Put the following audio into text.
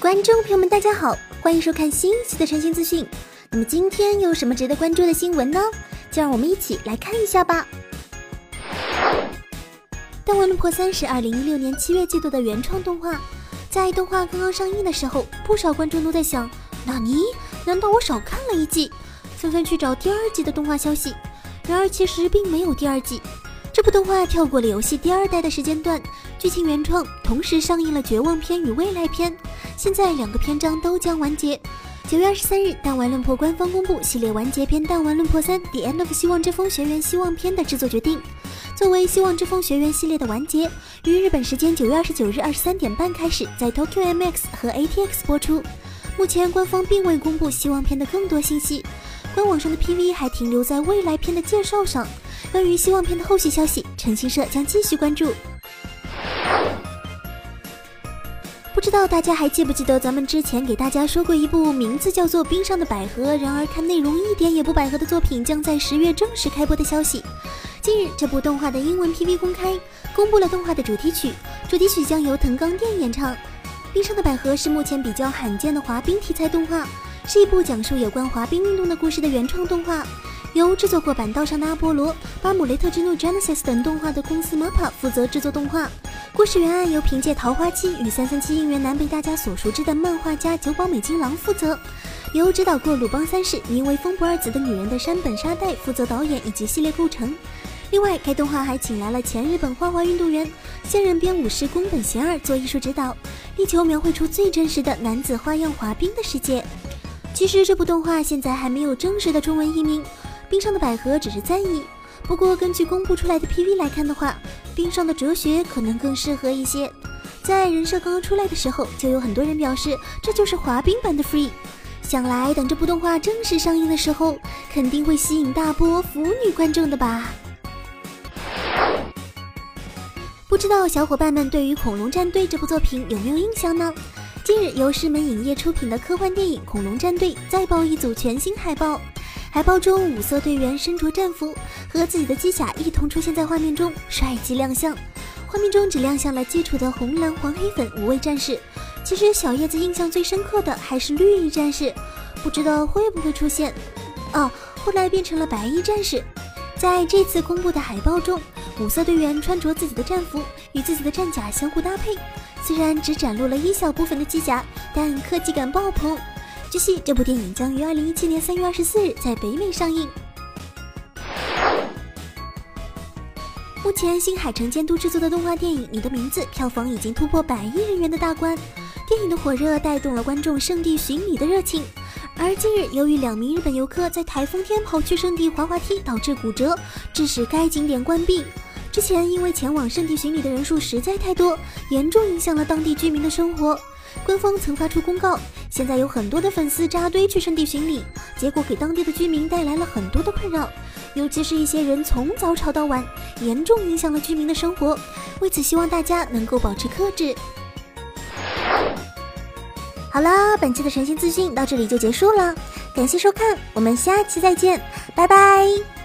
观众朋友们，大家好，欢迎收看新一期的晨星资讯。那么今天有什么值得关注的新闻呢？就让我们一起来看一下吧。《弹丸论破三》是二零一六年七月季度的原创动画，在动画刚刚上映的时候，不少观众都在想：纳尼？难道我少看了一季？纷纷去找第二季的动画消息。然而其实并没有第二季。这部动画跳过了游戏第二代的时间段，剧情原创，同时上映了绝望篇与未来篇。现在两个篇章都将完结。九月二十三日，弹丸论破官方公布系列完结篇《弹丸论破三：The End of 希望之风学园希望篇》的制作决定。作为希望之风学园系列的完结，于日本时间九月二十九日二十三点半开始在 Tokyo MX 和 ATX 播出。目前官方并未公布希望篇的更多信息，官网上的 PV 还停留在未来篇的介绍上。关于希望篇的后续消息，晨星社将继续关注。不知道大家还记不记得咱们之前给大家说过一部名字叫做《冰上的百合》，然而看内容一点也不百合的作品将在十月正式开播的消息。近日，这部动画的英文 PV 公开，公布了动画的主题曲，主题曲将由藤冈靛演唱。《冰上的百合》是目前比较罕见的滑冰题材动画，是一部讲述有关滑冰运动的故事的原创动画。由制作过《板道上的阿波罗》《巴姆雷特之怒》Genesis 等动画的公司 MAPPA 负责制作动画。故事原案由凭借《桃花姬》与《三三七应援男》被大家所熟知的漫画家久保美金郎负责。由指导过《鲁邦三世》名为风不二子的女人的山本沙代负责导演以及系列构成。另外，该动画还请来了前日本花滑运动员、现任编舞师宫本贤二做艺术指导，力求描绘出最真实的男子花样滑冰的世界。其实，这部动画现在还没有正式的中文译名。冰上的百合只是赞译，不过根据公布出来的 PV 来看的话，冰上的哲学可能更适合一些。在人设刚刚出来的时候，就有很多人表示这就是滑冰版的 Free。想来等这部动画正式上映的时候，肯定会吸引大波腐女观众的吧？不知道小伙伴们对于《恐龙战队》这部作品有没有印象呢？近日由狮门影业出品的科幻电影《恐龙战队》再爆一组全新海报。海报中，五色队员身着战服，和自己的机甲一同出现在画面中，帅气亮相。画面中只亮相了基础的红、蓝、黄、黑、粉五位战士。其实小叶子印象最深刻的还是绿衣战士，不知道会不会出现。哦，后来变成了白衣战士。在这次公布的海报中，五色队员穿着自己的战服，与自己的战甲相互搭配。虽然只展露了一小部分的机甲，但科技感爆棚。据悉，这部电影将于二零一七年三月二十四日在北美上映。目前，新海诚监督制作的动画电影《你的名字》票房已经突破百亿日元的大关。电影的火热带动了观众圣地巡礼的热情。而近日，由于两名日本游客在台风天跑去圣地滑滑梯导致骨折，致使该景点关闭。之前因为前往圣地巡礼的人数实在太多，严重影响了当地居民的生活。官方曾发出公告，现在有很多的粉丝扎堆去圣地巡礼，结果给当地的居民带来了很多的困扰，尤其是一些人从早吵到晚，严重影响了居民的生活。为此，希望大家能够保持克制。好啦，本期的神仙资讯到这里就结束了，感谢收看，我们下期再见，拜拜。